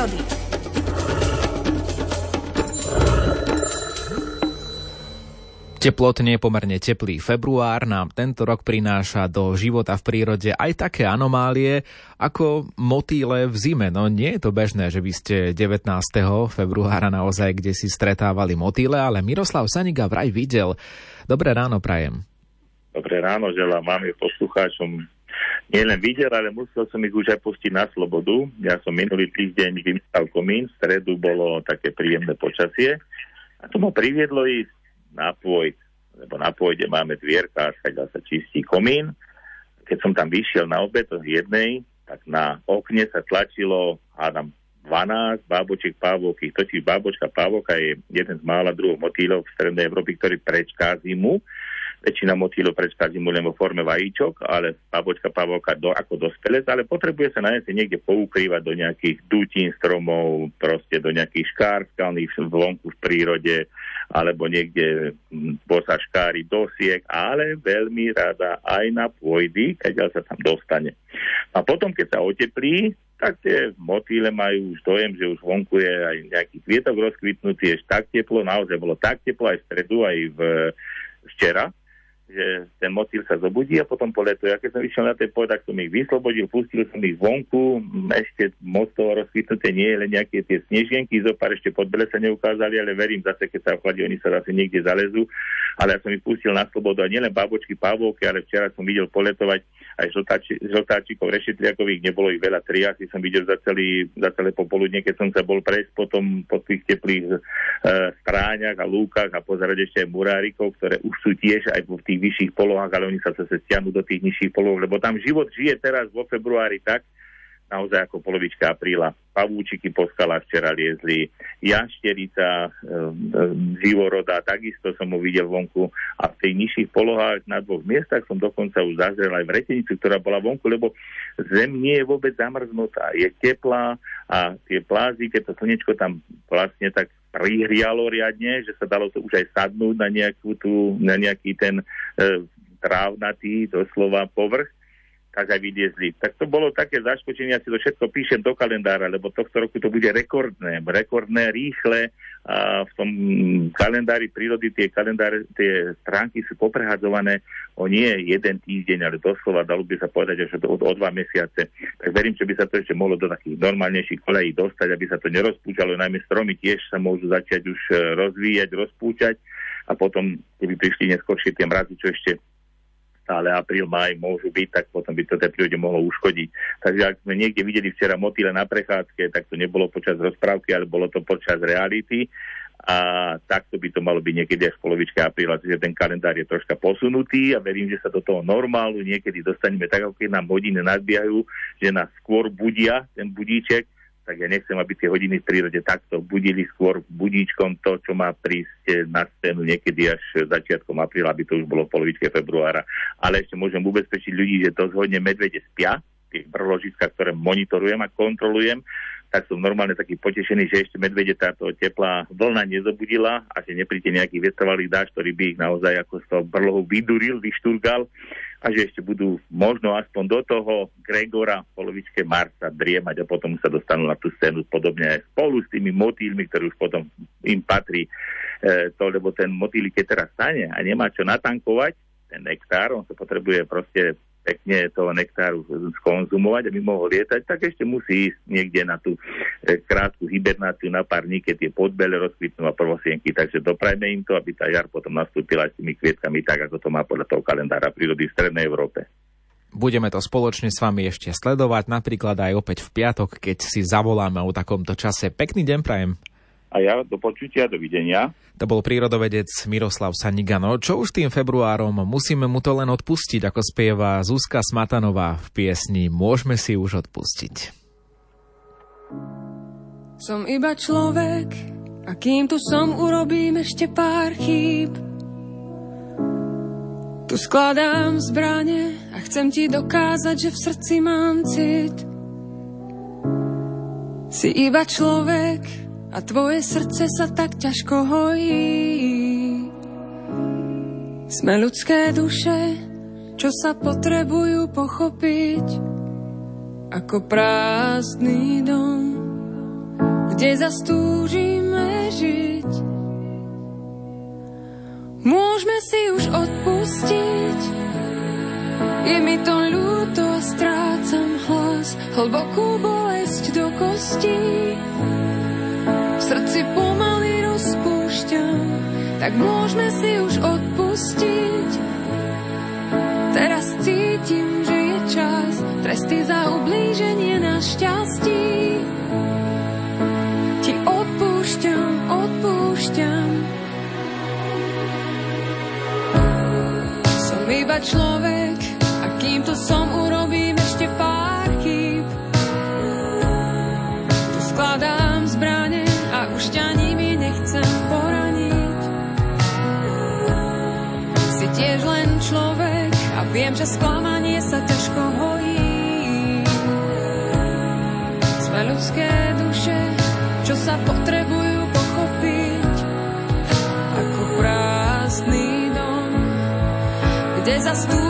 prírody. Teplotne pomerne teplý február nám tento rok prináša do života v prírode aj také anomálie ako motýle v zime. No nie je to bežné, že by ste 19. februára naozaj kde si stretávali motýle, ale Miroslav Saniga vraj videl. Dobré ráno prajem. Dobré ráno, želám vám je poslucháčom. Nielen videl, ale musel som ich už aj pustiť na slobodu. Ja som minulý týždeň vymystal komín, v stredu bolo také príjemné počasie a to ma priviedlo ísť na pôjď, lebo na pôjde máme dvierka, tak sa čistí komín. Keď som tam vyšiel na obed z jednej, tak na okne sa tlačilo, hádam, 12 bábočiek pávovky. Totiž bábočka pávoka je jeden z mála druhov motýlov v Strednej Európy, ktorý prečká zimu väčšina motýlov prečká zimu len vo forme vajíčok, ale babočka pavovka do, ako dospelec, ale potrebuje sa na jesť niekde poukrývať do nejakých dutín stromov, proste do nejakých škár skalných vonku v prírode, alebo niekde sa škári dosiek, ale veľmi rada aj na pôjdy, keď sa tam dostane. A potom, keď sa oteplí, tak tie motýle majú už dojem, že už vonku je aj nejaký kvietok rozkvitnutý, ešte tak teplo, naozaj bolo tak teplo aj v stredu, aj v včera, že ten motýl sa zobudí a potom poletuje. A keď som vyšiel na tej pôd, tak som ich vyslobodil, pustil som ich vonku, ešte moc toho rozkvitnuté nie je, len nejaké tie snežienky, zo pár ešte podbele sa neukázali, ale verím zase, keď sa ochladí, oni sa zase niekde zalezú. Ale ja som ich pustil na slobodu a nielen babočky, pavovky, ale včera som videl poletovať aj žltáči, žltáčikov, rešetliakových, nebolo ich veľa, tri asi som videl za, celý, za celé popoludne, keď som sa bol prejsť potom po tých teplých e, stráňach a lúkach a pozerať ešte aj murárikov, ktoré už sú tiež aj v tých vyšších polohách, ale oni sa zase stiahnu do tých nižších polohov, lebo tam život žije teraz vo februári tak, naozaj ako polovička apríla. Pavúčiky po skalách včera liezli, jašterica, e, živoroda, takisto som ho videl vonku a v tej nižších polohách na dvoch miestach som dokonca už zazrel aj v retenicu, ktorá bola vonku, lebo zem nie je vôbec zamrznutá, je teplá a tie plázy, keď to slnečko tam vlastne tak prihrialo riadne, že sa dalo to už aj sadnúť na, nejakú tú, na nejaký ten e, trávnatý doslova povrch, tak aj vyliezli. Tak to bolo také zaskočenie, ja si to všetko píšem do kalendára, lebo tohto roku to bude rekordné, rekordné, rýchle. A v tom kalendári prírody tie, kalendáre, tie stránky sú poprehadzované o nie jeden týždeň, ale doslova dalo by sa povedať až o, o dva mesiace. Tak verím, že by sa to ešte mohlo do takých normálnejších kolejí dostať, aby sa to nerozpúčalo. Najmä stromy tiež sa môžu začať už e, rozvíjať, rozpúčať a potom, keby prišli neskôršie tie mrazy, čo ešte stále apríl, maj môžu byť, tak potom by to tej prírode mohlo uškodiť. Takže ak sme niekde videli včera motýle na prechádzke, tak to nebolo počas rozprávky, ale bolo to počas reality a takto by to malo byť niekedy až v polovičke apríla, čiže ten kalendár je troška posunutý a verím, že sa do toho normálu niekedy dostaneme tak, ako keď nám hodiny nadbiehajú, že nás skôr budia ten budíček, tak ja nechcem, aby tie hodiny v prírode takto budili skôr budíčkom to, čo má prísť na scénu niekedy až začiatkom apríla, aby to už bolo v polovičke februára. Ale ešte môžem ubezpečiť ľudí, že to zhodne medvede spia, tie brložiska, ktoré monitorujem a kontrolujem, tak som normálne taký potešený, že ešte medvede táto teplá vlna nezobudila a že nepríde nejaký vetrovalý dáž, ktorý by ich naozaj ako z toho brlohu vyduril, vyšturgal a že ešte budú možno aspoň do toho Gregora v polovičke marca driemať a potom sa dostanú na tú scénu podobne spolu s tými motýlmi, ktorí už potom im patrí e, to, lebo ten motýl, keď teraz stane a nemá čo natankovať, ten nektár, on sa potrebuje proste pekne toho nektáru skonzumovať, aby mohol lietať, tak ešte musí ísť niekde na tú e, krátku hibernáciu na pár dní, keď tie podbele rozkvitnú a prvosienky. Takže doprajme im to, aby tá jar potom nastúpila s tými kvietkami tak, ako to má podľa toho kalendára prírody v Strednej Európe. Budeme to spoločne s vami ešte sledovať, napríklad aj opäť v piatok, keď si zavoláme o takomto čase. Pekný deň prajem a ja do počutia, dovidenia. To bol prírodovedec Miroslav Sanigano. Čo už tým februárom? Musíme mu to len odpustiť, ako spieva Zuzka Smatanová v piesni Môžeme si už odpustiť. Som iba človek a kým tu som, urobím ešte pár chýb. Tu skladám zbranie a chcem ti dokázať, že v srdci mám cit. Si iba človek, a tvoje srdce sa tak ťažko hojí. Sme ľudské duše, čo sa potrebujú pochopiť ako prázdny dom. kde zastúžime žiť. Môžeme si už odpustiť, je mi to ľúto strácam hlas, hlbokú bolesť do kostí. Srdci pomaly rozpúšťam, tak môžeme si už odpustiť. Teraz cítim, že je čas, tresty za ublíženie na šťastí. Ti odpúšťam, odpúšťam. Som iba človek, a kým tu som, urobím ešte pár a viem, že sklamanie sa ťažko hojí. Sme ľudské duše, čo sa potrebujú pochopiť ako prázdny dom, kde zastúži